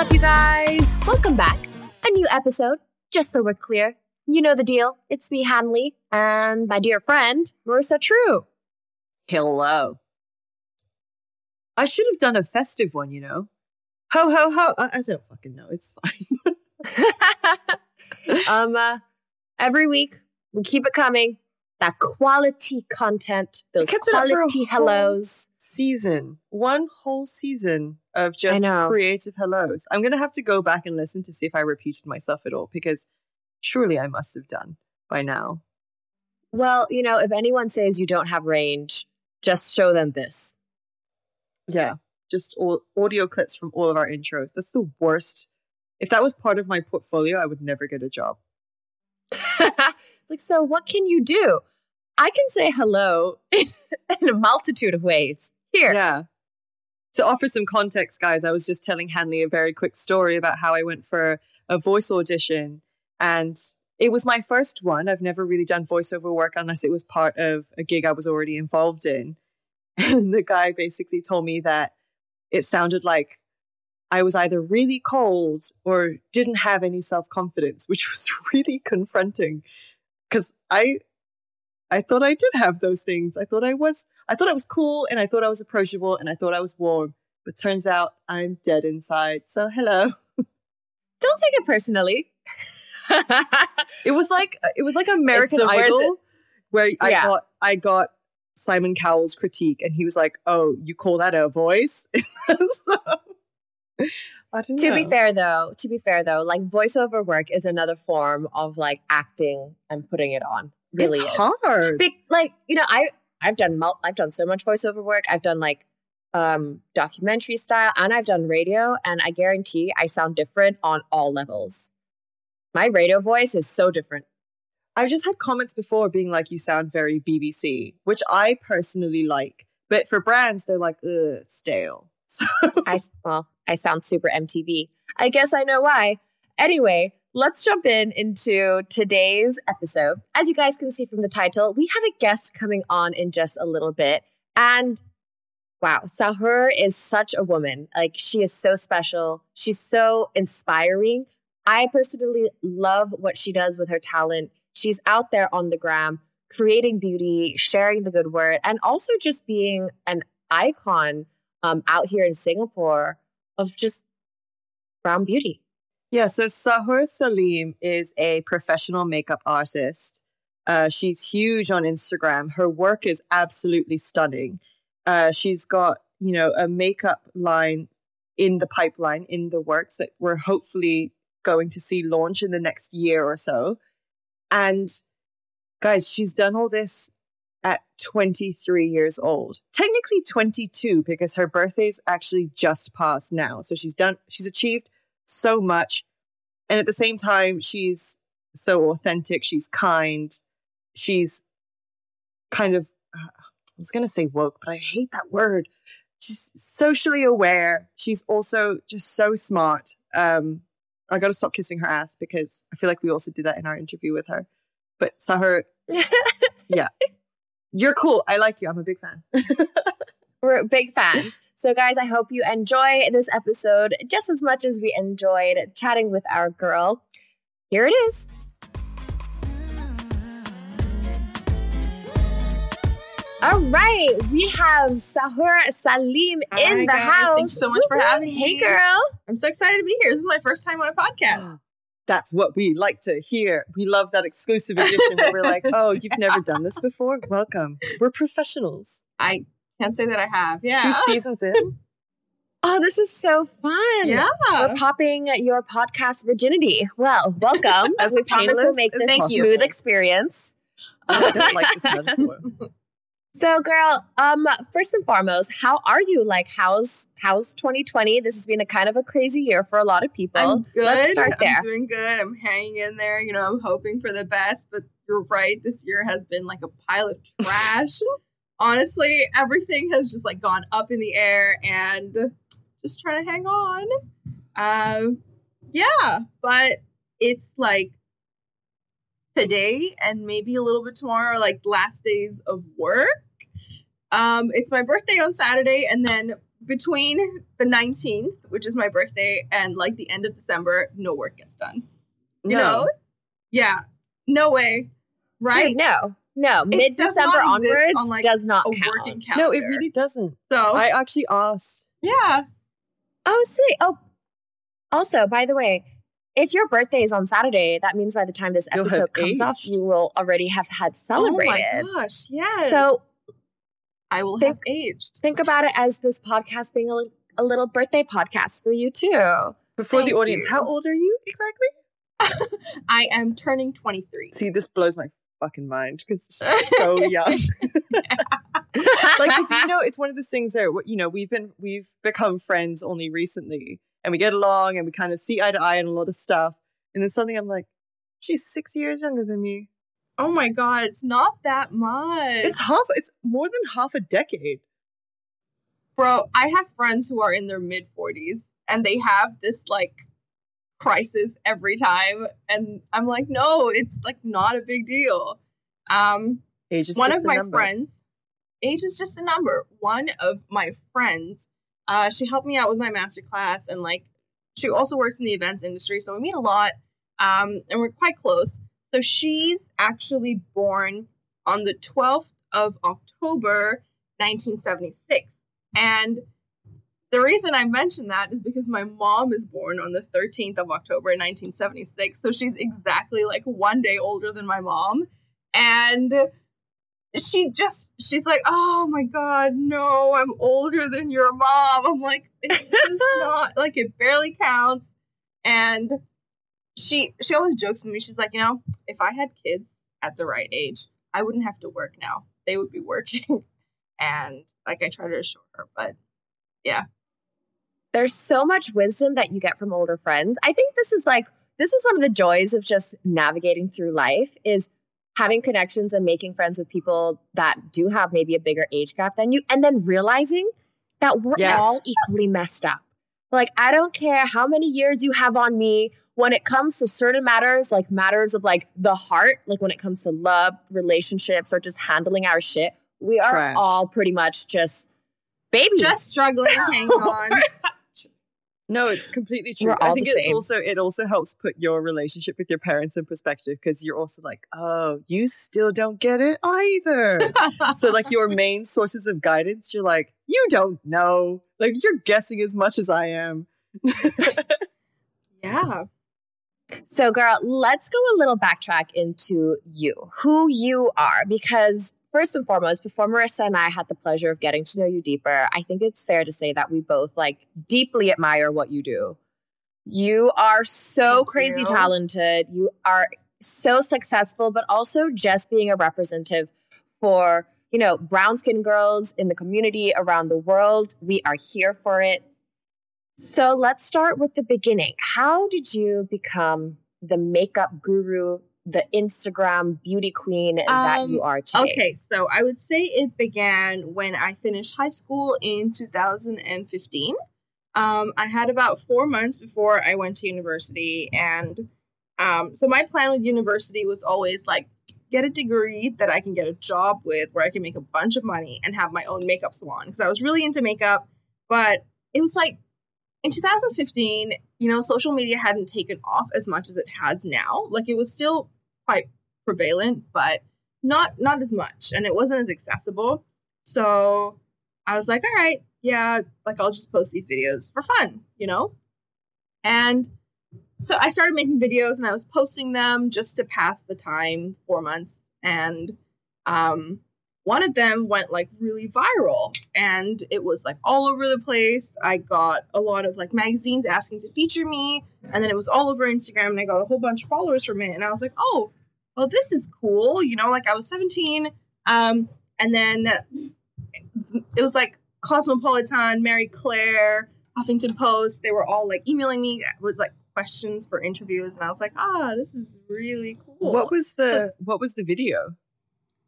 up, you guys? Welcome back. A new episode, just so we're clear. You know the deal. It's me, Hanley, and my dear friend, Marissa True. Hello. I should have done a festive one, you know. Ho ho ho! I, I don't fucking know. It's fine. um, uh, every week we keep it coming. That quality content, those kept it up for a quality hellos. Season, one whole season of just creative hellos. I'm gonna have to go back and listen to see if I repeated myself at all because surely I must have done by now. Well, you know, if anyone says you don't have range, just show them this. Yeah, just all audio clips from all of our intros. That's the worst. If that was part of my portfolio, I would never get a job. it's like, so what can you do? I can say hello in, in a multitude of ways. Here. Yeah. To offer some context, guys, I was just telling Hanley a very quick story about how I went for a voice audition. And it was my first one. I've never really done voiceover work unless it was part of a gig I was already involved in. And the guy basically told me that it sounded like I was either really cold or didn't have any self confidence, which was really confronting because I I thought I did have those things. I thought I was I thought I was cool and I thought I was approachable and I thought I was warm. But turns out I'm dead inside. So hello. Don't take it personally. It was like it was like American Idol where I Yeah. got I got Simon Cowell's critique and he was like, "Oh, you call that a voice?" So, to know. be fair though, to be fair though, like voiceover work is another form of like acting and putting it on. Really it's is. hard. Be- like, you know, I I've done mul- I've done so much voiceover work. I've done like um documentary style and I've done radio and I guarantee I sound different on all levels. My radio voice is so different. I've just had comments before being like, you sound very BBC, which I personally like. But for brands, they're like, ugh, stale. So I well, I sound super MTV. I guess I know why. Anyway, let's jump in into today's episode. As you guys can see from the title, we have a guest coming on in just a little bit. And wow, Sahur is such a woman. Like she is so special. She's so inspiring. I personally love what she does with her talent. She's out there on the gram creating beauty, sharing the good word, and also just being an icon um, out here in Singapore of just brown beauty. Yeah, so Sahur Saleim is a professional makeup artist. Uh, she's huge on Instagram. Her work is absolutely stunning. Uh, she's got, you know, a makeup line in the pipeline, in the works that we're hopefully going to see launch in the next year or so. And guys, she's done all this at 23 years old. Technically 22 because her birthday's actually just passed now. So she's done, she's achieved so much. And at the same time, she's so authentic. She's kind. She's kind of, uh, I was going to say woke, but I hate that word. She's socially aware. She's also just so smart. Um, I got to stop kissing her ass because I feel like we also did that in our interview with her. But Sahur, yeah, you're cool. I like you. I'm a big fan. We're a big fan. So, guys, I hope you enjoy this episode just as much as we enjoyed chatting with our girl. Here it is. All right, we have Sahur Saleim Hi, in the guys. house. Thanks so much for Woo-hoo. having me. Hey, girl. I'm so excited to be here. This is my first time on a podcast. That's what we like to hear. We love that exclusive edition where we're like, oh, you've never done this before? Welcome. We're professionals. I can't say that I have. Yeah. Two seasons in. Oh, this is so fun. Yeah. We're popping your podcast virginity. Well, welcome. As we promise we'll make this a possible. smooth experience. I don't like this metaphor. So, girl, um, first and foremost, how are you? Like, how's how's 2020? This has been a kind of a crazy year for a lot of people. I'm good. Let's start there. I'm doing good. I'm hanging in there. You know, I'm hoping for the best, but you're right. This year has been like a pile of trash. Honestly, everything has just like gone up in the air and just trying to hang on. Um, yeah, but it's like today and maybe a little bit tomorrow, like last days of work. Um, it's my birthday on Saturday, and then between the 19th, which is my birthday, and like the end of December, no work gets done. You No. know? Yeah. No way. Right? Dude, no, no. mid December onwards on, like, does not a count. working calendar. No, it really doesn't. So I actually asked. yeah. Oh, sweet. Oh, also, by the way, if your birthday is on Saturday, that means by the time this episode comes off, you will already have had celebrated. Oh my gosh, yes. So I will think- have aged. think about it as this podcast being a, a little birthday podcast for you too. Before the audience, you. how old are you exactly? I am turning 23. See, this blows my fucking mind because so young. like, 'cause, you know, it's one of those things that you know we've been we've become friends only recently, and we get along, and we kind of see eye to eye on a lot of stuff. And then suddenly, I'm like, she's six years younger than me. Oh my god, it's not that much. It's half. It's more than half a decade. Bro, I have friends who are in their mid 40s and they have this like crisis every time and I'm like, "No, it's like not a big deal." Um Age is one of my number. friends age is just a number one of my friends uh, she helped me out with my master class and like she also works in the events industry so we meet a lot um, and we're quite close so she's actually born on the 12th of october 1976 and the reason I mention that is because my mom is born on the 13th of October 1976. So she's exactly like one day older than my mom. And she just, she's like, oh my God, no, I'm older than your mom. I'm like, it's not, like, it barely counts. And she, she always jokes with me. She's like, you know, if I had kids at the right age, I wouldn't have to work now. They would be working. And like, I try to assure her, but There's so much wisdom that you get from older friends. I think this is like this is one of the joys of just navigating through life is having connections and making friends with people that do have maybe a bigger age gap than you and then realizing that we're Yeah. all equally messed up. Like I don't care how many years you have on me when it comes to certain matters like matters of like the heart, like when it comes to love, relationships or just handling our shit, we are Trash. all pretty much just babies. just struggling, hang on. No, it's completely true. I think it's same. also it also helps put your relationship with your parents in perspective because you're also like, oh, you still don't get it either. so like your main sources of guidance, you're like, you don't know. Like you're guessing as much as I am. yeah. So, girl, let's go a little backtrack into you, who you are, because first and foremost, before Marissa and I had the pleasure of getting to know you deeper, I think it's fair to say that we both like deeply admire what you do. You are so Thank crazy you. talented. You are so successful, but also just being a representative for, you know, brown skin girls in the community around the world. We are here for it. So let's start with the beginning. How did you become the makeup guru, the Instagram beauty queen that Um, you are today? Okay, so I would say it began when I finished high school in 2015. Um, I had about four months before I went to university, and um, so my plan with university was always like get a degree that I can get a job with, where I can make a bunch of money and have my own makeup salon because I was really into makeup, but it was like in 2015, you know, social media hadn't taken off as much as it has now. Like it was still quite prevalent, but not not as much, and it wasn't as accessible. So I was like, all right, yeah, like I'll just post these videos for fun, you know. And so I started making videos, and I was posting them just to pass the time, four months, and um, one of them went like really viral and it was like all over the place. I got a lot of like magazines asking to feature me, and then it was all over Instagram, and I got a whole bunch of followers from it. And I was like, oh, well, this is cool. You know, like I was 17. Um, and then it was like Cosmopolitan, Marie Claire, Huffington Post. They were all like emailing me was like questions for interviews, and I was like, ah, this is really cool. What was the what was the video?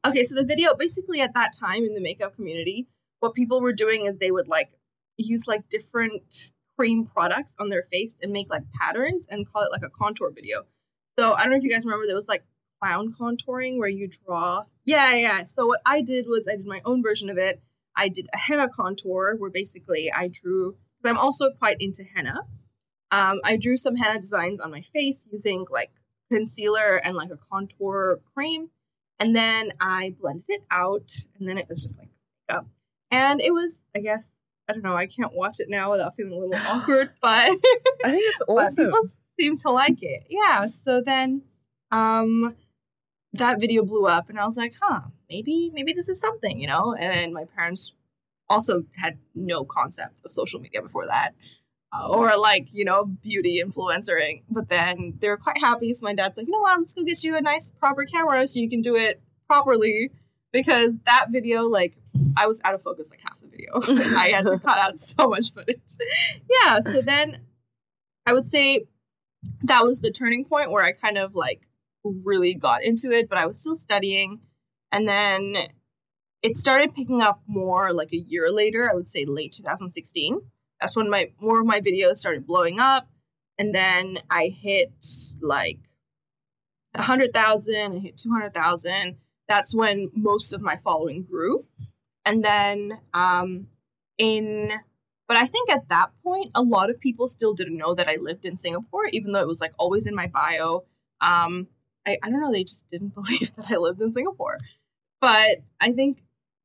Okay, so the video basically at that time in the makeup community, what people were doing is they would like use like different cream products on their face and make like patterns and call it like a contour video. So I don't know if you guys remember there was like clown contouring where you draw. Yeah, yeah. So what I did was I did my own version of it. I did a henna contour where basically I drew. I'm also quite into henna. Um, I drew some henna designs on my face using like concealer and like a contour cream, and then I blended it out, and then it was just like makeup. And it was, I guess, I don't know. I can't watch it now without feeling a little awkward, but I think it's awesome. people seem to like it. Yeah. So then, um, that video blew up, and I was like, huh, maybe maybe this is something, you know. And then my parents also had no concept of social media before that. uh, Or like you know beauty influencering, but then they were quite happy. So my dad's like, you know what, let's go get you a nice proper camera so you can do it properly. Because that video, like, I was out of focus like half the video. I had to cut out so much footage. Yeah. So then I would say that was the turning point where I kind of like really got into it, but I was still studying. And then it started picking up more like a year later, I would say late 2016. That's when my more of my videos started blowing up. And then I hit like 100,000, I hit 200,000. That's when most of my following grew. And then um in but I think at that point, a lot of people still didn't know that I lived in Singapore, even though it was like always in my bio. Um, I, I don't know, they just didn't believe that I lived in Singapore. But I think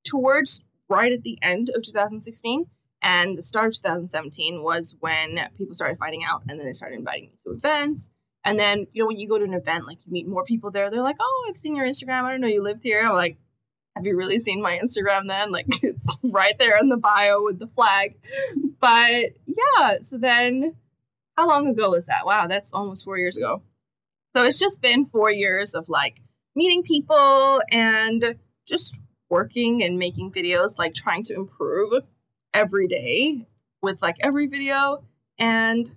towards right at the end of 2016 and the start of 2017 was when people started finding out and then they started inviting me to events. And then, you know, when you go to an event, like you meet more people there, they're like, oh, I've seen your Instagram. I don't know you lived here. I'm like, have you really seen my Instagram then? Like it's right there in the bio with the flag. But yeah, so then how long ago was that? Wow, that's almost four years ago. So it's just been four years of like meeting people and just working and making videos, like trying to improve every day with like every video. And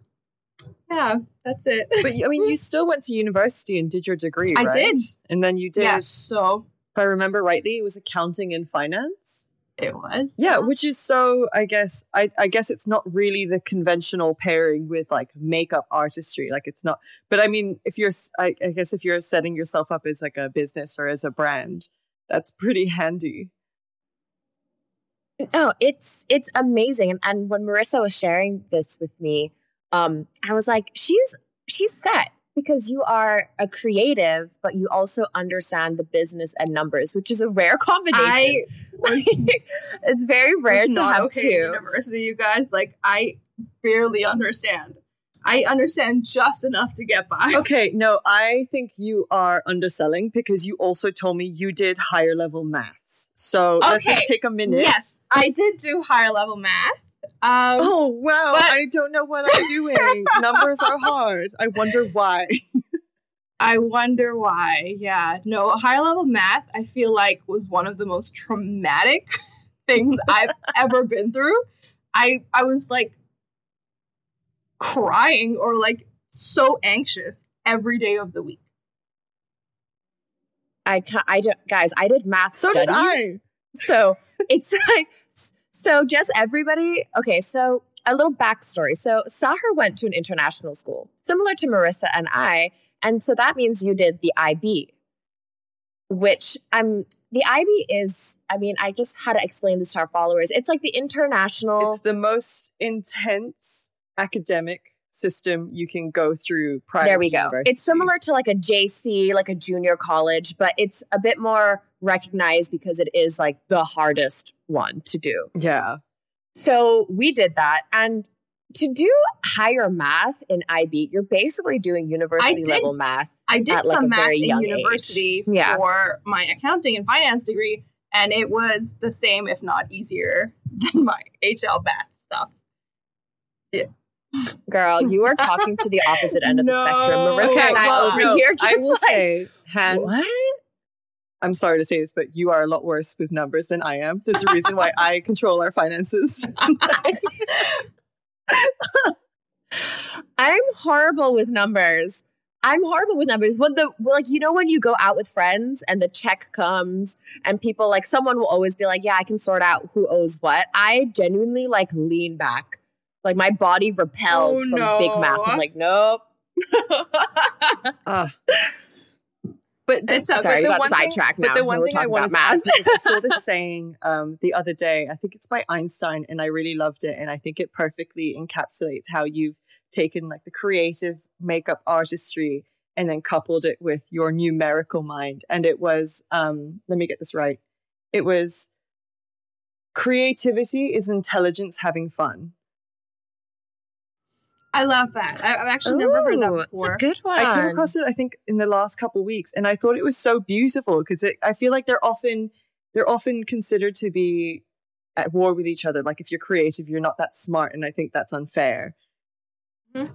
yeah, that's it. But I mean, you still went to university and did your degree, I did. And then you did, yeah, so if I remember rightly, it was accounting and finance. It was. Yeah, which is so. I guess I, I guess it's not really the conventional pairing with like makeup artistry. Like it's not. But I mean, if you're, I guess if you're setting yourself up as like a business or as a brand, that's pretty handy. Oh, it's it's amazing. And, and when Marissa was sharing this with me, um, I was like, she's she's set because you are a creative, but you also understand the business and numbers, which is a rare combination. I was it's very rare to have okay two. University, you guys. Like I barely understand. I understand just enough to get by. Okay, no, I think you are underselling because you also told me you did higher level maths. So let's just take a minute. Yes, I did do higher level math. Um, Oh wow! But- I don't know what I'm doing. Numbers are hard. I wonder why. I wonder why. Yeah, no, higher level math. I feel like was one of the most traumatic things I've ever been through. I I was like crying or like so anxious every day of the week. I ca- I don't, guys, I did math So studies. did I. So it's like, so just everybody. Okay, so a little backstory. So Sahur went to an international school, similar to Marissa and I, and so that means you did the IB, which I'm. The IB is. I mean, I just had to explain this to our followers. It's like the international. It's the most intense academic system you can go through prior there we go. university. It's similar to like a JC, like a junior college, but it's a bit more recognized because it is like the hardest one to do. Yeah. So we did that. And to do higher math in IB, you're basically doing university did. level math. I did At, like, some a math very in young university age. Yeah. for my accounting and finance degree, and it was the same, if not easier, than my HL math stuff. Yeah. Girl, you are talking to the opposite end of the spectrum. Marissa Okay, and I well, over no, here just I will like, say, Han, what? I'm sorry to say this, but you are a lot worse with numbers than I am. There's a reason why I control our finances. I'm horrible with numbers. I'm horrible with numbers. When the like, you know, when you go out with friends and the check comes and people like someone will always be like, "Yeah, I can sort out who owes what." I genuinely like lean back, like my body repels Oh, from big math. I'm like, nope. Ah. But Sorry, but the one sidetracked now. but the one thing I wanted to add, because I saw this saying um, the other day. I think it's by Einstein, and I really loved it. And I think it perfectly encapsulates how you've taken like the creative makeup artistry and then coupled it with your numerical mind. And it was, um, let me get this right. It was creativity is intelligence having fun. I love that. I, I've actually never heard that Ooh, it's before. a good one. I came across it, I think, in the last couple weeks, and I thought it was so beautiful because I feel like they're often they're often considered to be at war with each other. Like if you're creative, you're not that smart, and I think that's unfair. Mm-hmm.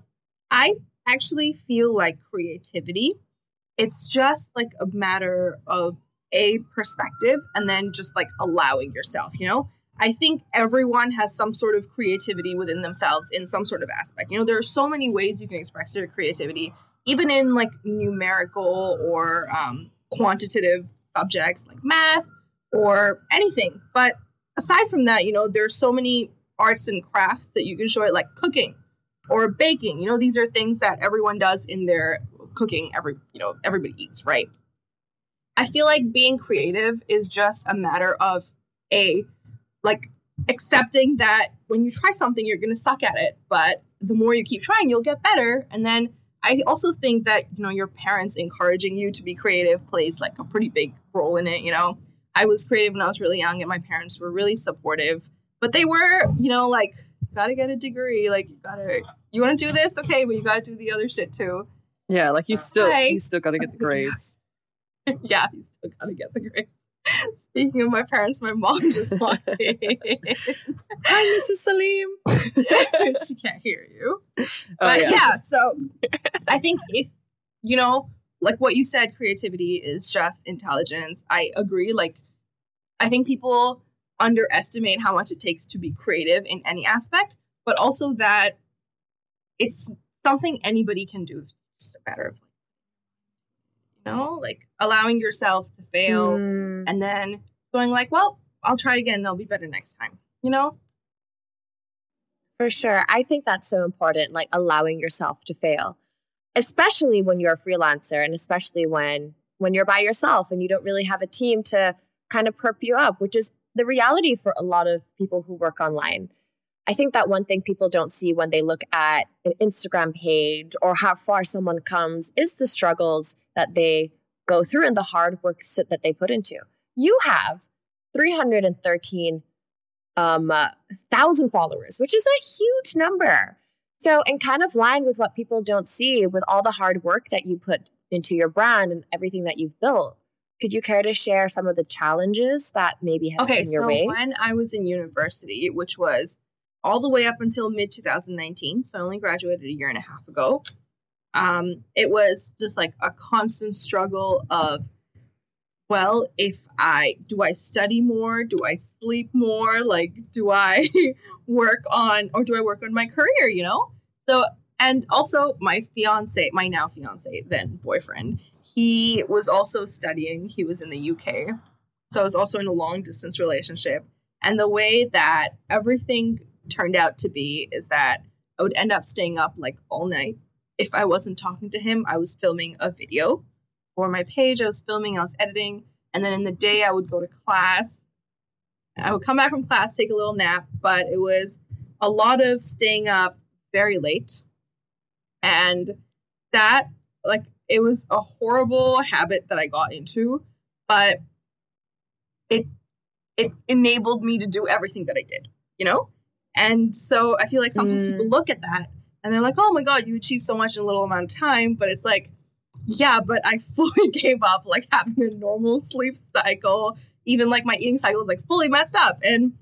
I actually feel like creativity, it's just like a matter of a perspective and then just like allowing yourself, you know? I think everyone has some sort of creativity within themselves in some sort of aspect. You know, there are so many ways you can express your creativity, even in like numerical or um, quantitative subjects like math or anything. But aside from that, you know, there's so many arts and crafts that you can show it, like cooking or baking. You know, these are things that everyone does in their cooking. Every you know, everybody eats, right? I feel like being creative is just a matter of a like accepting that when you try something, you're gonna suck at it, but the more you keep trying, you'll get better. And then I also think that you know your parents encouraging you to be creative plays like a pretty big role in it. You know, I was creative when I was really young, and my parents were really supportive, but they were, you know, like gotta get a degree, like you gotta, you want to do this, okay, but you gotta do the other shit too. Yeah, like you still Hi. you still got to get the grades. yeah, you still gotta get the grades. Speaking of my parents, my mom just walked in. Hi, Mrs. Saleim. she can't hear you. Oh, But yeah. yeah. so I think if you know, like what you said, creativity is just intelligence. I agree. Like, I think people underestimate how much it takes to be creative in any aspect, but also that it's something anybody can do. It's just a matter of, you know, like allowing yourself to fail Mm, and then going like, well, I'll try again. and I'll be better next time. You know? for sure. I think that's so important, like allowing yourself to fail, especially when you're a freelancer and especially when when you're by yourself and you don't really have a team to kind of perp you up, which is the reality for a lot of people who work online. I think that one thing people don't see when they look at an Instagram page or how far someone comes is the struggles that they go through and the hard work that they put into. You have 313 um, uh, thousand followers, which is a huge number. So, and kind of line with what people don't see with all the hard work that you put into your brand and everything that you've built. Could you care to share some of the challenges that maybe has okay, come your so way? when I was in university, which was all the way up until mid 2019, so I only graduated a year and a half ago. Um, it was just like a constant struggle of, well, if I do I study more, do I sleep more, like do I work on or do I work on my career, you know? So and also my fiance, my now fiance, then boyfriend, he was also studying. He was in the UK. So I was also in a long distance relationship. And the way that everything turned out to be is that I would end up staying up like all night. If I wasn't talking to him, I was filming a video for my page. I was filming, I was editing. And then in the day, I would go to class. I would come back from class, take a little nap, but it was a lot of staying up very late. And that, like, it was a horrible habit that I got into, but it it enabled me to do everything that I did, you know? And so I feel like sometimes Mm. people look at that and they're like, oh my God, you achieved so much in a little amount of time. But it's like, yeah, but I fully gave up like having a normal sleep cycle. Even like my eating cycle is like fully messed up. And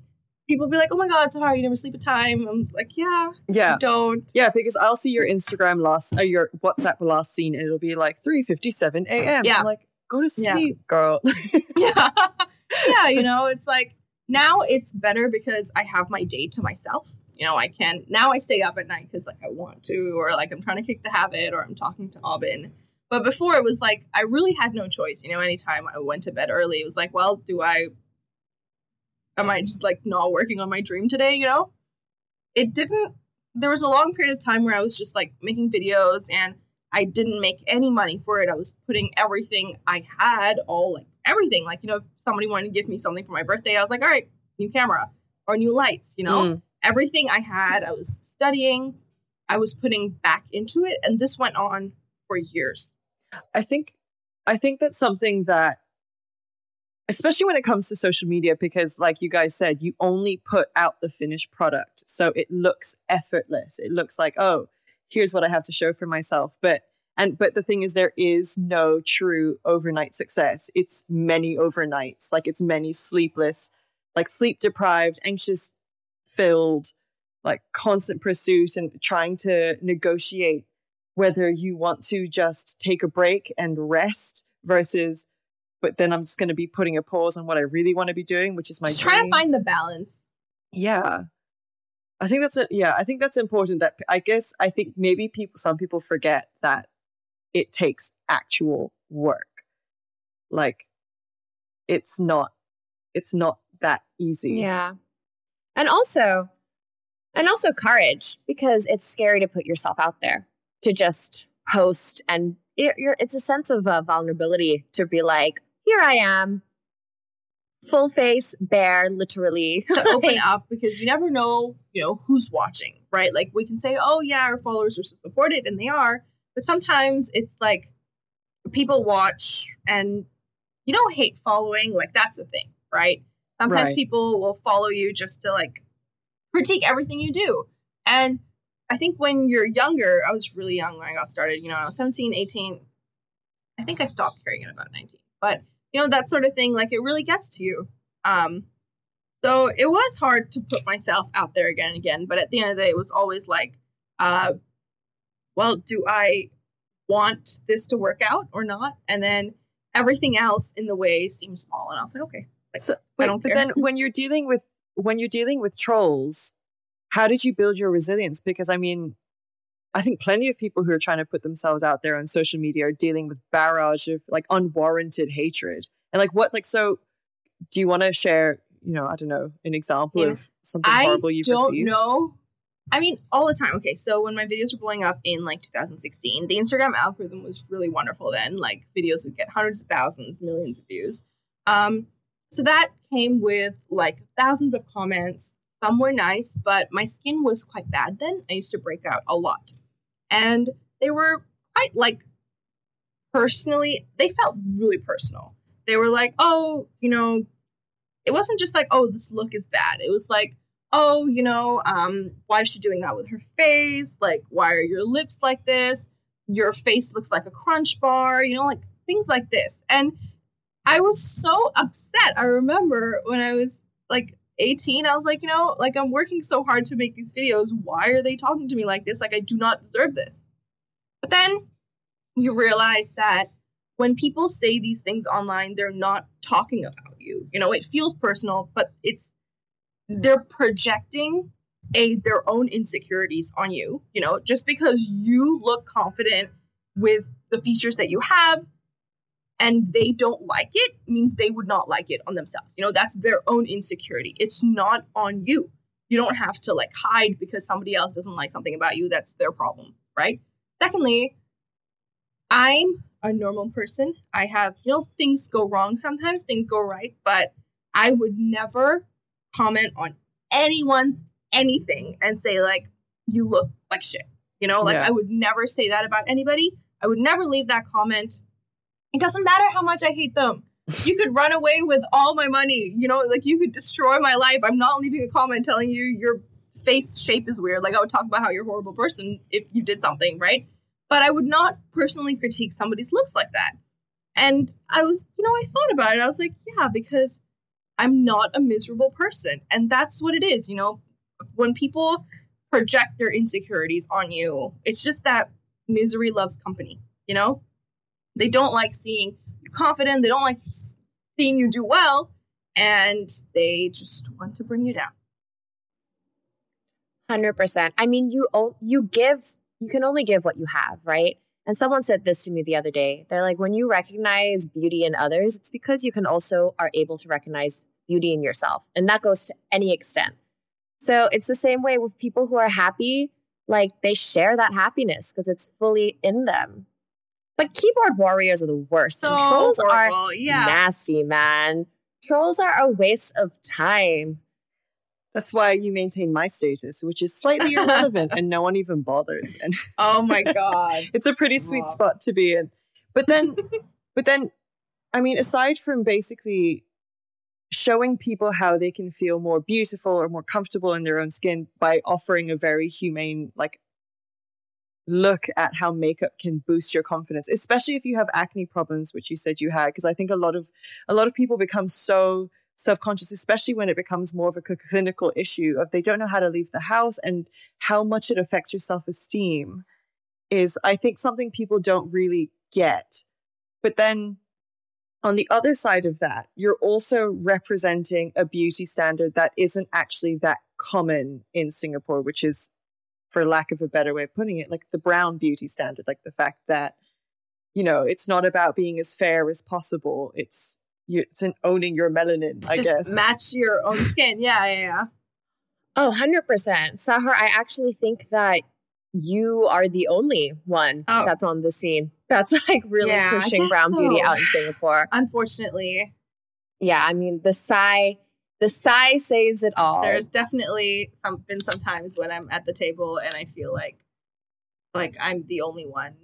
people be like, oh my God, Sahara, you never sleep at time. I'm like, yeah, Yeah. Don't. Yeah, because I'll see your Instagram last, or your WhatsApp last seen, and it'll be like 3:57 a.m. Yeah. I'm like, go to Yeah. sleep, girl. yeah yeah you know it's like now it's better because i have my day to myself you know i can now i stay up at night because like i want to or like i'm trying to kick the habit or i'm talking to Aubin. but before it was like i really had no choice you know anytime i went to bed early it was like well do i am i just like not working on my dream today you know it didn't there was a long period of time where i was just like making videos and I didn't make any money for it. I was putting everything I had, all like everything. Like, you know, if somebody wanted to give me something for my birthday, I was like, all right, new camera or new lights, you know? Mm. Everything I had, I was studying, I was putting back into it. And this went on for years. I think I think that's something that especially when it comes to social media because like you guys said you only put out the finished product so it looks effortless it looks like oh here's what i have to show for myself but and but the thing is there is no true overnight success it's many overnights like it's many sleepless like sleep deprived anxious filled like constant pursuit and trying to negotiate whether you want to just take a break and rest versus but then I'm just going to be putting a pause on what I really want to be doing, which is my trying to find the balance. Yeah. I think that's a, yeah, I think that's important that I guess I think maybe people some people forget that it takes actual work. Like it's not it's not that easy. Yeah. And also and also courage because it's scary to put yourself out there to just post and it, it's a sense of uh, vulnerability to be like here I am, full face, bare, literally. to open up because you never know, you know, who's watching, right? Like we can say, oh yeah, our followers are so supportive, and they are, but sometimes it's like people watch and you know, hate following, like that's a thing, right? Sometimes right. people will follow you just to like critique everything you do. And I think when you're younger, I was really young when I got started, you know, I was 17, 18. I think I stopped caring at about 19. But you know that sort of thing like it really gets to you um so it was hard to put myself out there again and again but at the end of the day it was always like uh well do i want this to work out or not and then everything else in the way seems small and i was like okay like, so, wait, i don't but care. then when you're dealing with when you're dealing with trolls how did you build your resilience because i mean I think plenty of people who are trying to put themselves out there on social media are dealing with barrage of like unwarranted hatred. And like what like so do you want to share, you know, I don't know, an example yeah. of something horrible you've don't know. I mean, all the time. Okay, so when my videos were blowing up in like 2016, the Instagram algorithm was really wonderful then. Like videos would get hundreds of thousands, millions of views. Um, so that came with like thousands of comments. Some were nice, but my skin was quite bad then. I used to break out a lot and they were quite like personally they felt really personal they were like oh you know it wasn't just like oh this look is bad it was like oh you know um why is she doing that with her face like why are your lips like this your face looks like a crunch bar you know like things like this and i was so upset i remember when i was like 18, I was like, you know, like I'm working so hard to make these videos. Why are they talking to me like this? Like I do not deserve this. But then you realize that when people say these things online, they're not talking about you. You know, it feels personal, but it's they're projecting a their own insecurities on you. You know, just because you look confident with the features that you have and they don't like it means they would not like it on themselves. You know, that's their own insecurity. It's not on you. You don't have to like hide because somebody else doesn't like something about you. That's their problem, right? Secondly, I'm a normal person. I have, you know, things go wrong sometimes, things go right, but I would never comment on anyone's anything and say, like, you look like shit. You know, like yeah. I would never say that about anybody. I would never leave that comment it doesn't matter how much I hate them. You could run away with all my money. You know, like you could destroy my life. I'm not leaving a comment telling you your face shape is weird. Like I would talk about how you're a horrible person if you did something, right? But I would not personally critique somebody's looks like that. And I was, you know, I thought about it. I was like, yeah, because I'm not a miserable person. And that's what it is, you know. When people project their insecurities on you, it's just that misery loves company, you know? They don't like seeing you confident. They don't like seeing you do well, and they just want to bring you down. Hundred percent. I mean, you you give. You can only give what you have, right? And someone said this to me the other day. They're like, when you recognize beauty in others, it's because you can also are able to recognize beauty in yourself, and that goes to any extent. So it's the same way with people who are happy. like they share that happiness because it's fully in them. But keyboard warriors are the worst. So and trolls are yeah. nasty, man. Trolls are a waste of time. That's why you maintain my status, which is slightly irrelevant and no one even bothers. And Oh my god. it's a pretty sweet Wow. spot to be in. But then, but then, I mean, aside from basically showing people how they can feel more beautiful or more comfortable in their own skin by offering a very humane, like, look at how makeup can boost your confidence, especially if you have acne problems, which you said you had. Because I think a lot of a lot of people become so self-conscious especially when it becomes more of a clinical issue of they don't know how to leave the house and how much it affects your self-esteem is I think something people don't really get. But then on the other side of that, you're also representing a beauty standard that isn't actually that common in Singapore, which is, for lack of a better way of putting it, like the brown beauty standard, like the fact that, you know, it's not about being as fair as possible. It's you, it's in owning your melanin, I guess. match your own skin. Yeah, yeah, yeah. Oh, 100%. Sahur, I actually think that you are the only one Oh. that's on the scene that's like really Yeah, pushing guess brown beauty out in Singapore. Unfortunately, Yeah, I mean, the sigh, the sigh says it all. there's definitely some been some times when I'm at the table and I feel like like I'm the only one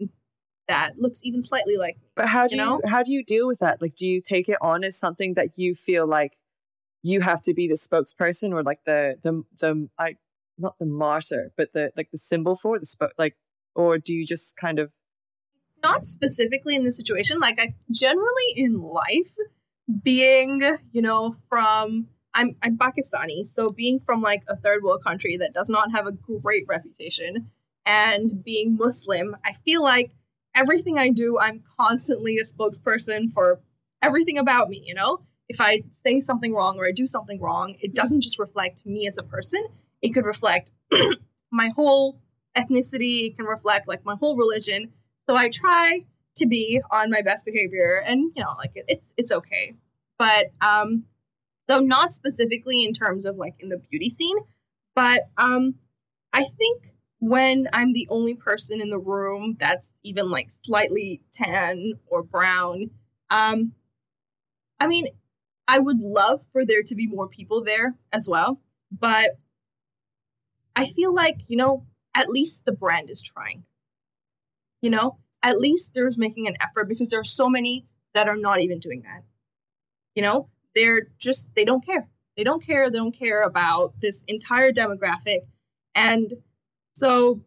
that looks even slightly like me. But how do you you, know? how do you deal with that? Like, do you take it on as something that you feel like you have to be the spokesperson or like the the the I not the martyr, but the like the symbol for the spoke like, or do you just kind of not specifically in this situation like i generally in life being you know from i'm i'm pakistani so being from like a third world country that does not have a great reputation and being muslim i feel like everything i do i'm constantly a spokesperson for everything about me you know? If i say something wrong or i do something wrong it doesn't just reflect me as a person. It could reflect my whole ethnicity. It can reflect like my whole religion. So I try to be on my best behavior and you know like it's it's okay. But um so not specifically in terms of like in the beauty scene, but um I think when I'm the only person in the room that's even like slightly tan or brown, um I mean I would love for there to be more people there as well, but I feel like, you know, at least the brand is trying. You know at least they're making an effort because there are so many that are not even doing that. You know they're just they don't care. They don't care. They don't care about this entire demographic. And so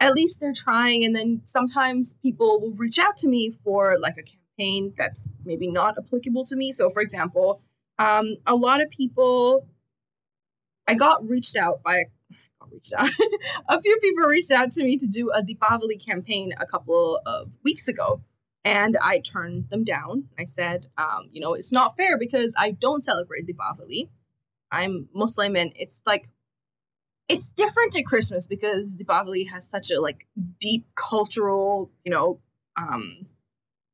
at least they're trying and then sometimes people will reach out to me for like a campaign that's maybe not applicable to me so for example um, a lot of people i got reached out by reached out a few people reached out to me to do a Deepavali campaign a couple of weeks ago, and I turned them down. I said, um, you know, it's not fair because I don't celebrate Deepavali. I'm Muslim, and it's like it's different to Christmas because Deepavali has such a like deep cultural, you know, um,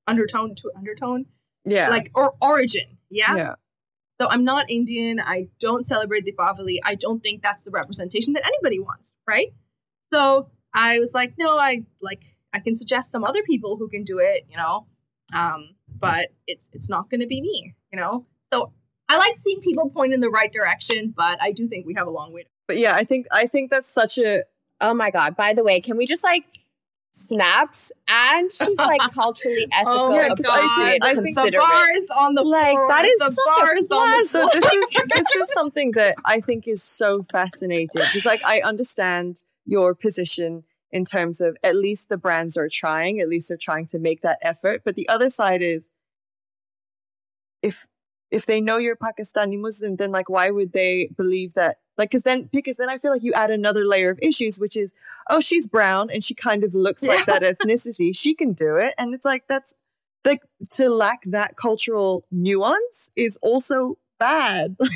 undertone to undertone, yeah like or origin. yeah. yeah. So I'm not Indian. I don't celebrate Deepavali. I don't think that's the representation that anybody wants, right? So I was like, no, I like I can suggest some other people who can do it, you know. Um, but it's it's not going to be me, you know. So I like seeing people point in the right direction, but I do think we have a long way to But yeah, I think I think that's such a oh my God. By the way, can we just like snaps? And she's like culturally ethical, Oh my appropriate, God. I think The bar is on the Like, floor. that is the such a is on the so this is this is something that I think is so fascinating because like I understand your position in terms of at least the brands are trying, at least they're trying to make that effort. But the other side is if if they know you're Pakistani Muslim, then like why would they believe that? Like, because then because then I feel like you add another layer of issues, which is oh she's brown and she kind of looks like that ethnicity, she can do it, and it's like that's like to lack that cultural nuance is also bad.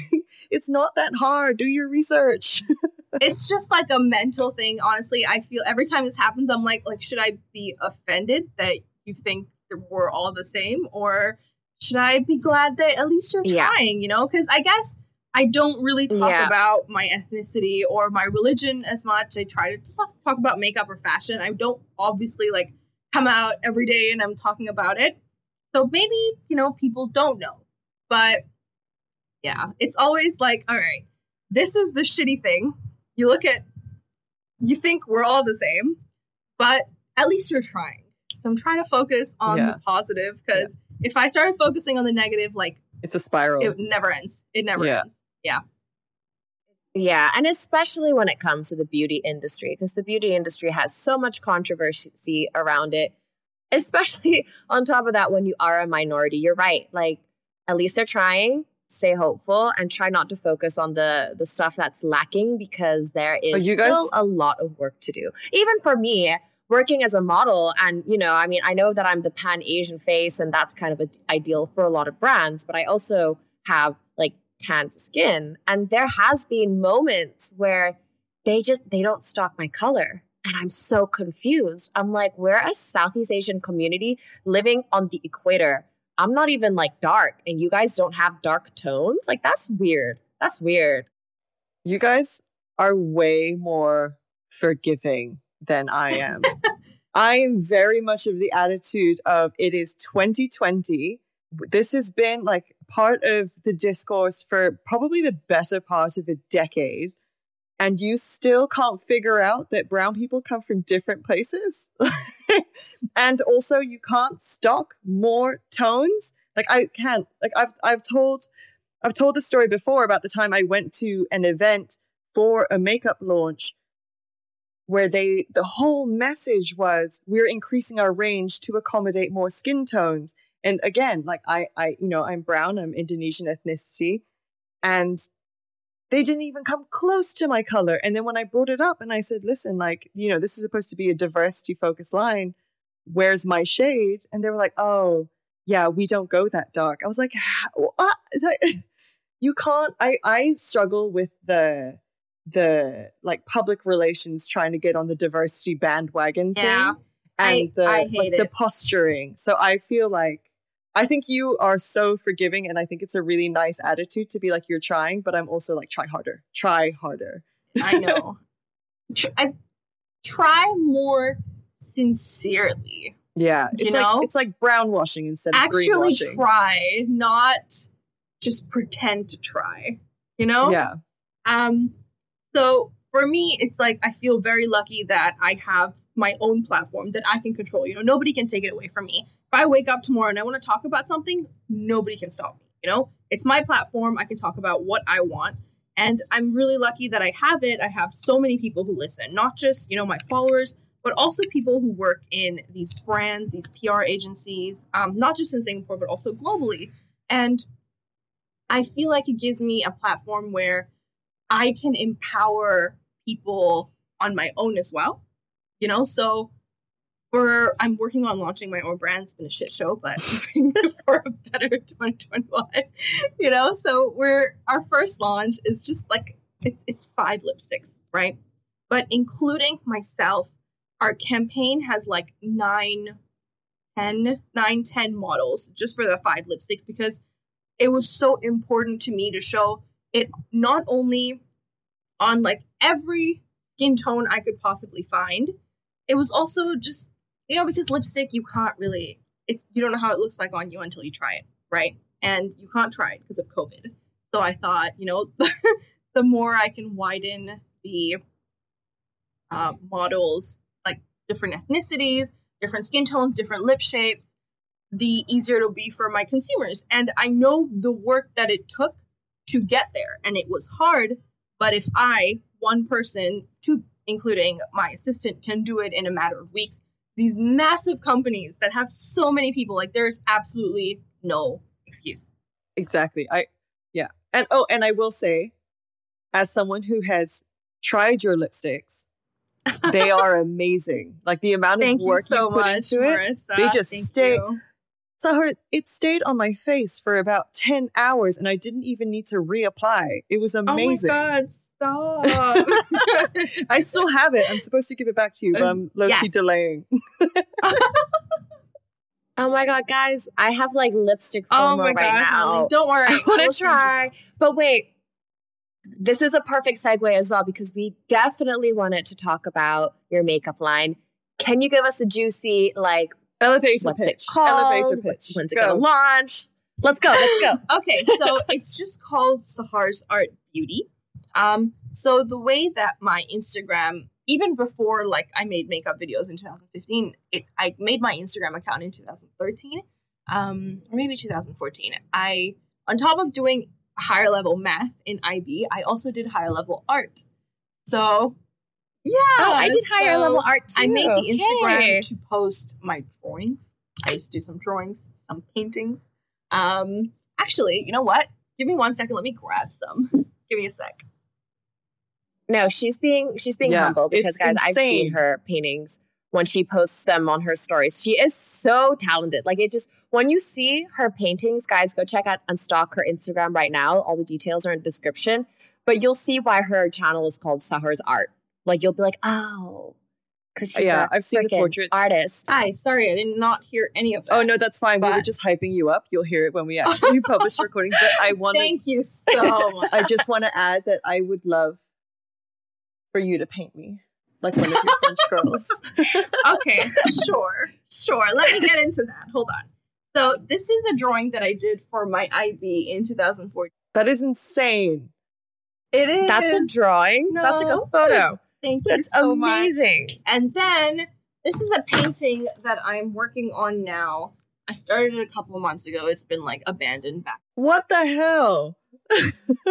It's not that hard. Do your research. it's just like a mental thing honestly i feel every time this happens i'm like like should i be offended that you think that we're all the same or should i be glad that at least you're Yeah. trying you know because i guess I don't really talk Yeah. about my ethnicity or my religion as much. I try to just not talk about makeup or fashion. I don't obviously like come out every day and I'm talking about it. So maybe, you know, people don't know. But yeah, it's always like, all right, this is the shitty thing. You look at, you think we're all the same, but at least you're trying. So I'm trying to focus on Yeah. the positive because if I started focusing on the negative, like It's a spiral. it never ends. It never Yeah. ends. Yeah, Yeah, and especially when it comes to the beauty industry, because the beauty industry has so much controversy around it, especially on top of that, when you are a minority. You're right. Like, at least they're trying, stay hopeful, and try not to focus on the, the stuff that's lacking because there is you still a lot of work to do. Even for me, working as a model, and, you know, I mean, I know that I'm the pan Asian face, and that's kind of a, ideal for a lot of brands, but I also have like tan skin and there has been moments where they just they don't stock my color and i'm so confused. I'm like we're a southeast asian community living on the equator. I'm not even like dark and you guys don't have dark tones? Like that's weird. That's weird. You guys are way more forgiving than I am. I am very much of the attitude of it is 2020. This has been like part of the discourse for probably the better part of a decade. And you still can't figure out that brown people come from different places. and also you can't stock more tones. Like I can't like I've I've told I've told the story before about the time I went to an event for a makeup launch where they the whole message was we're increasing our range to accommodate more skin tones. And again, like I I you know, I'm brown, I'm Indonesian ethnicity, and they didn't even come close to my color. And then when I brought it up and I said, listen, like, you know, this is supposed to be a diversity focused line. Where's my shade? And they were like, oh, yeah, we don't go that dark. I was like, what? You can't I I struggle with the the like public relations trying to get on the diversity bandwagon Yeah. thing and I- the I like the posturing. So I feel like I think you are so forgiving and I think it's a really nice attitude to be like you're trying, but I'm also like try harder. Try harder. I know. I try more sincerely. Yeah. You It's know? like it's like brown washing instead of Actually try, not just pretend to try. You know? Yeah. Um, so for me, it's like I feel very lucky that I have my own platform that I can control. You know, nobody can take it away from me. If I wake up tomorrow and I want to talk about something, nobody can stop me. You know, it's my platform. I can talk about what I want. And I'm really lucky that I have it. I have so many people who listen, not just, you know, my followers, but also people who work in these brands, these PR agencies, um, not just in Singapore, but also globally. And I feel like it gives me a platform where I can empower people on my own as well. You know, so for I'm working on launching my own brand. It's been a shit show, but for a better 2021. You know, so we're our first launch is just like it's it's five lipsticks, right? But including myself, our campaign has like nine, ten, nine, ten models just for the five lipsticks because it was so important to me to show it not only on like every skin tone I could possibly find. It was also just you know because lipstick you can't really it's you don't know how it looks like on you until you try it, right? And you can't try it because of COVID. So I thought, you know, the more I can widen the uh, models, like different ethnicities, different skin tones, different lip shapes, the easier it'll be for my consumers. And I know the work that it took to get there, and it was hard. But if I, one person, two, including my assistant, can do it in a matter of weeks, these massive companies that have so many people, like there's absolutely no excuse. Exactly. I yeah. And oh, and I will say, as someone who has tried your lipsticks, they are amazing. Like the amount Thank of you work so put much, into it. Marissa. They just Thank stay- you. So it stayed on my face for about 10 hours and I didn't even need to reapply. It was amazing. Oh my god, stop. I still have it. I'm supposed to give it back to you, but I'm low key yes. delaying. oh my god guys i have like lipstick oh my right god, now honey. Don't worry. I want will to try. But wait, this is a perfect segue as well because we definitely wanted to talk about your makeup line. Can you give us a juicy, like, Elevator what's pitch. it called? Elevator pitch. When's it Go. going to launch? Let's go. Let's go. okay, so it's just called Sahur's Art Beauty. Um, so the way that my Instagram, even before like I made makeup videos in 2015, it I made my Instagram account in 2013, um, or maybe 2014. I, on top of doing higher level math in IB, I also did higher level art. So, yeah, Oh, I did higher so level art too. I made the Instagram Hey. to post my drawings. I used to do some drawings, some paintings. Um, actually, you know what? Give me one second. Let me grab some. Give me a sec. No, she's being she's being Yeah, humble because it's guys, I've seen her paintings when she posts them on her stories. She is so talented. Like it just when you see her paintings, guys, go check out and stalk her Instagram right now. All the details are in the description. But you'll see why her channel is called Sahur's Art. Like you'll be like, oh, because she's Yeah, a I've seen the frickin' portraits. artist. Hi, sorry, I did not hear any of that. Oh no, that's fine. we were just hyping you up. You'll hear it when we actually publish the recording. But I want to. Thank you so much. I just want to add that I would love for you to paint me like one of your French girls. okay, sure, sure. Let me get into that. Hold on. So this is a drawing that I did for my IB in 2014. That is insane. It is. That's a drawing. That's like a photo. Thank you That's so much. amazing. And then this is a painting that I'm working on now. I started it a couple of months ago. It's been like abandoned back. What the hell?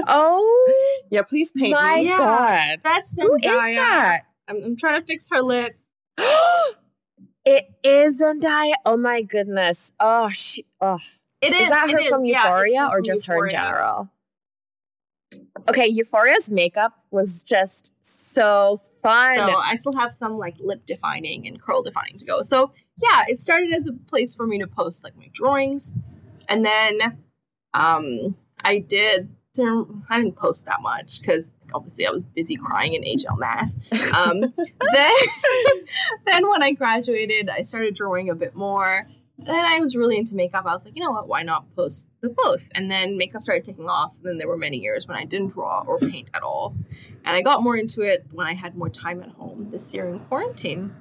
Oh Yeah, please paint my me. Yeah. god. That's Who is that? I'm, I'm trying to fix her lips. it is Zendaya. Oh my goodness. Oh, she. Oh, It is. is that her is, from yeah, it's Euphoria or from just her in general? Okay, Euphoria's makeup was just so fun. So I still have some like lip defining and curl defining to go. So yeah, it started as a place for me to post like my drawings, and then um, I did. I didn't post that much because obviously I was busy crying in HL math. Um, then, then when I graduated, I started drawing a bit more. Then I was really into makeup. I was like, you know what? Why not post the both? And then makeup started taking off. And then there were many years when I didn't draw or paint at all. And I got more into it when I had more time at home this year in quarantine.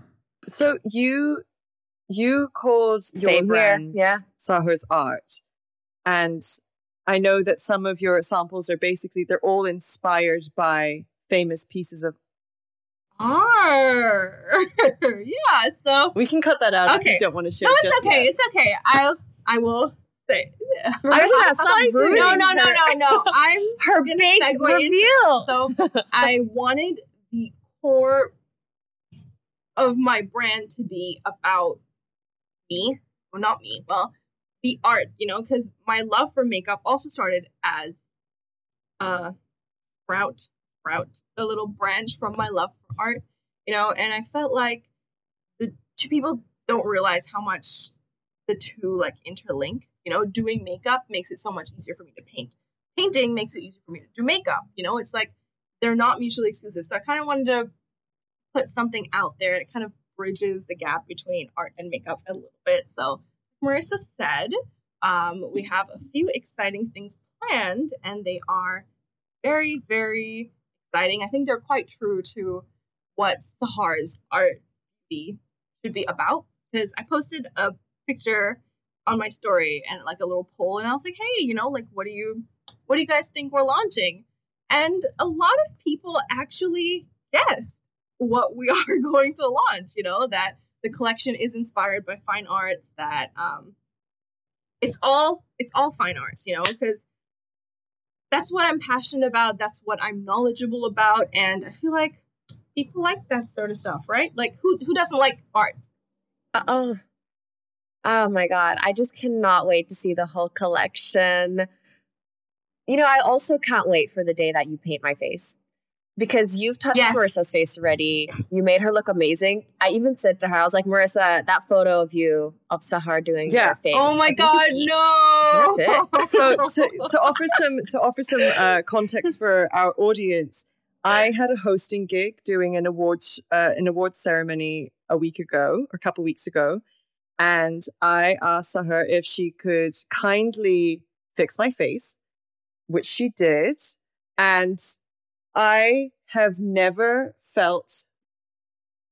So you you called your Same here, brand yeah. Sahur's Art. And I know that some of your samples are basically they're all inspired by famous pieces of Arr! yeah, so we can cut that out if Okay. you don't want to share. no, just it's okay. yet. It's okay. I I will say. Marissa, was stop excited. ruining No, no, no, no, no. I'm Her gonna big segue into reveal. So I wanted the core of my brand to be about me. Well, not me. Well, the art, you know, because my love for makeup also started as a sprout, sprout, a little branch from my love for art, you know, and I felt like the two people don't realize how much the two like interlink. You know, doing makeup makes it so much easier for me to paint. Painting makes it easier for me to do makeup. You know, it's like they're not mutually exclusive. So I kind of wanted to put something out there that kind of bridges the gap between art and makeup a little bit. So Marissa said, um, we have a few exciting things planned, and they are very, very exciting. I think they're quite true to what Sahur's art be should be about. Because I posted a picture on my story and like a little poll, and I was like, hey, you know, like what do you what do you guys think we're launching? And a lot of people actually guessed what we are going to launch, you know, that the collection is inspired by fine arts, that um it's all it's all fine arts, you know, because that's what I'm passionate about, that's what I'm knowledgeable about, and I feel like people like that sort of stuff, right? Like who who doesn't like art? Oh, oh my god! I just cannot wait to see the whole collection. You know, I also can't wait for the day that you paint my face because you've touched Yes. Marissa's face already. Yes. You made her look amazing. I even said to her, I was like, Marissa, that photo of you of Sahur doing Yeah. your face. Oh my god, no! That's so to, to offer some to offer some uh, context for our audience, I had a hosting gig doing an awards uh, an awards ceremony a week ago or a couple weeks ago, and I asked Sahur if she could kindly fix my face, which she did, and I have never felt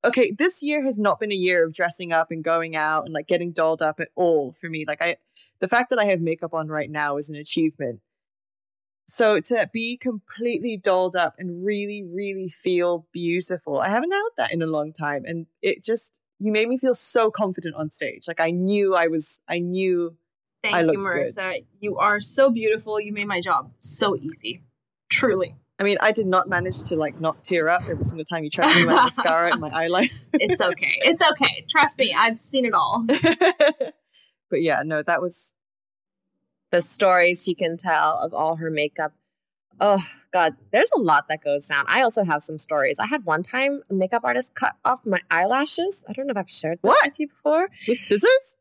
okay, this year has not been a year of dressing up and going out and like getting dolled up at all for me. Like I the fact that I have makeup on right now is an achievement. So to be completely dolled up and really, really feel beautiful, I haven't had that in a long time. And it just you made me feel so confident on stage. Like I knew I was I knew Thank I you, looked good. Marissa. You are so beautiful. You made my job so easy. Truly. I mean, I did not manage to like not tear up every single time you tried me my mascara and my eyeliner. It's okay. It's okay. Trust me, I've seen it all. but yeah, no, that was the stories she can tell of all her makeup. Oh God, there's a lot that goes down. I also have some stories. I had one time a makeup artist cut off my eyelashes. I don't know if I've shared this What? with you before. with scissors.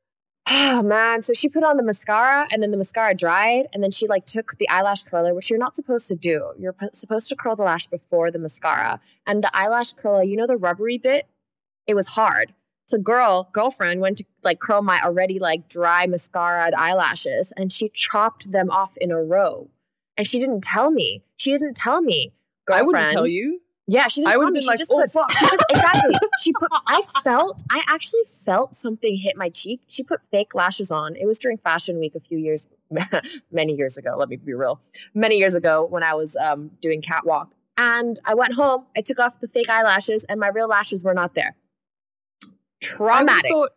Oh man, so she put on the mascara and then the mascara dried and then she like took the eyelash curler, which you're not supposed to do. You're p- supposed to curl the lash before the mascara. And the eyelash curler, you know the rubbery bit? It was hard. So girl, girlfriend went to like curl my already like dry mascara eyelashes and she chopped them off in a row. And she didn't tell me. She didn't tell me. I wouldn't tell you. Yeah, she didn't I would've been She like, just "Oh, put, fuck." She just exactly. She put. I felt. I actually felt something hit my cheek. She put fake lashes on. It was during Fashion Week a few years, many years ago. Let me be real. Many years ago when I was um, doing catwalk, and I went home. I took off the fake eyelashes, and my real lashes were not there. Traumatic. thought-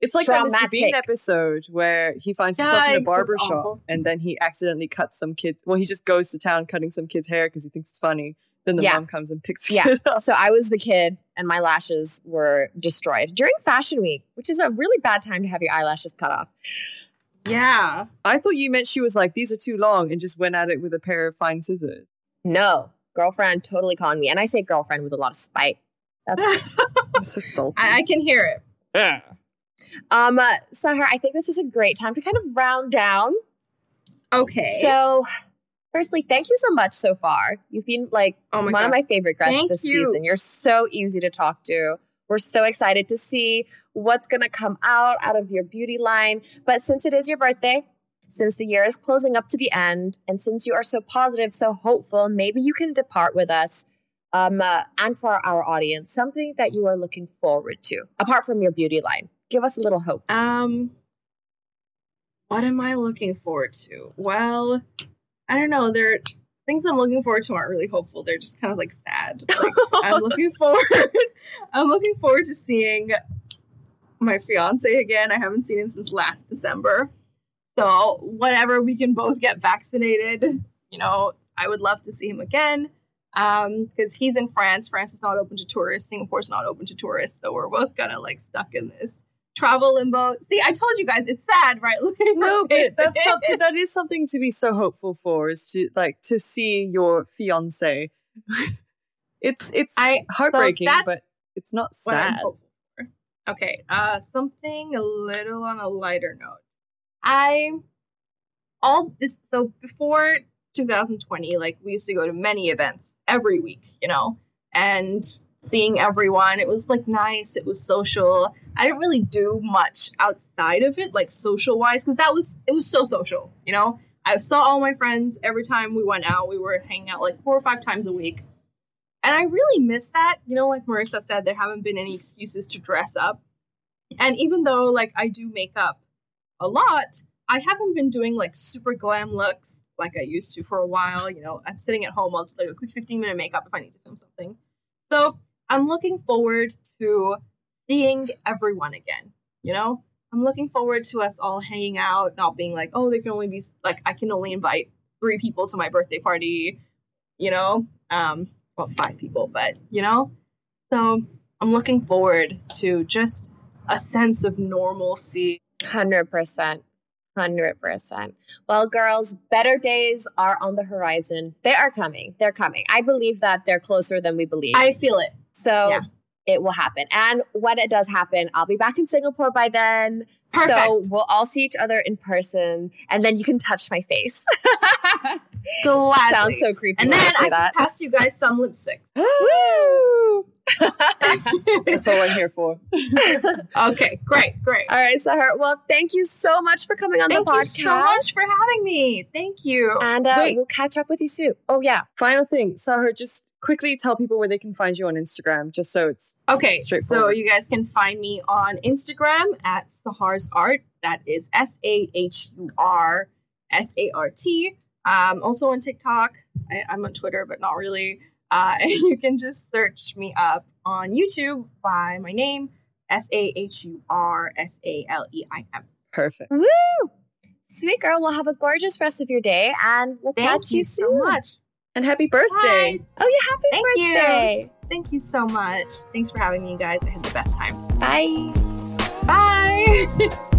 it's like that Mr. Bean episode where he finds himself in a that's barber shop and then he accidentally cuts some kid. Well, he just goes to town cutting some kid's hair because he thinks it's funny. Then the Yeah. mom comes and picks the Yeah. kid up. So I was the kid, and my lashes were destroyed during Fashion Week, which is a really bad time to have your eyelashes cut off. Yeah. I thought you meant she was like, these are too long and just went at it with a pair of fine scissors. No, girlfriend totally conned me, and I say girlfriend with a lot of spite. That's I'm so salty. I, I can hear it. Yeah. Um, uh, Sahur, I think this is a great time to kind of round down. Okay. So, firstly, thank you so much so far. You've been like oh one god. of my favorite guests Thank this you. season. You're so easy to talk to. We're so excited to see what's going to come out out of your beauty line. But since it is your birthday, since the year is closing up to the end, and since you are so positive, so hopeful, maybe you can depart with us. Um, uh, and for our audience, something that you are looking forward to, apart from your beauty line. Give us a little hope. Um, what am I looking forward to? Well, I don't know. There things I'm looking forward to aren't really hopeful. They're just kind of like sad. Like, I'm looking forward. I'm looking forward to seeing my fiance again. I haven't seen him since last December. So whenever we can both get vaccinated, you know, I would love to see him again. Um, because he's in France. France is not open to tourists. Singapore's not open to tourists. So we're both kind of like stuck in this travel limbo. See, I told you guys it's sad, right? Look at No, but that's something that is something to be so hopeful for is to like to see your fiance. it's it's I- heartbreaking, that's but it's not sad. Okay, uh, something a little on a lighter note. I all this so before 2020, like we used to go to many events every week, you know, and seeing everyone. It was like nice. It was social. I didn't really do much outside of it, like social wise, because that was it was so social, you know. I saw all my friends every time we went out. We were hanging out like four or five times a week. And I really miss that. You know, like Marissa said, there haven't been any excuses to dress up. And even though like I do makeup a lot, I haven't been doing like super glam looks like I used to for a while. You know, I'm sitting at home, I'll do like a quick 15 minute makeup if I need to film something. So I'm looking forward to seeing everyone again. You know, I'm looking forward to us all hanging out, not being like, oh, there can only be like I can only invite three people to my birthday party. You know, um, well, five people, but you know, so I'm looking forward to just a sense of normalcy. Hundred percent. Hundred percent. Well, girls, better days are on the horizon. They are coming. They're coming. I believe that they're closer than we believe. I feel it. so yeah. it will happen. And when it does happen, I'll be back in Singapore by then. Perfect. So we'll all see each other in person, and then you can touch my face. Gladly. Sounds so creepy. and then I that. pass you guys some lipsticks. Woo! That's all I'm here for. okay, great, great. All right, Sahur. Well, thank you so much for coming on Thank the you podcast. so much for having me. Thank you. and uh, Wait. we'll catch up with you soon. Oh yeah. Final thing, Sahur, just quickly tell people where they can find you on Instagram, just so it's Okay, so you guys can find me on Instagram at Sahur's Art. That is S A H U R S A R T. Um, also on TikTok. I, I'm on Twitter, but not really. Uh, you can just search me up on YouTube by my name S A H U R S A L E I M. perfect. Woo! Sweet girl. we'll have a gorgeous rest of your day, and we'll Thank catch you soon. Thank you so much. And happy birthday. Bye. Oh, yeah! Happy Thank you. birthday! Thank you so much. Thanks for having me, guys. I had the best time. Bye. Bye.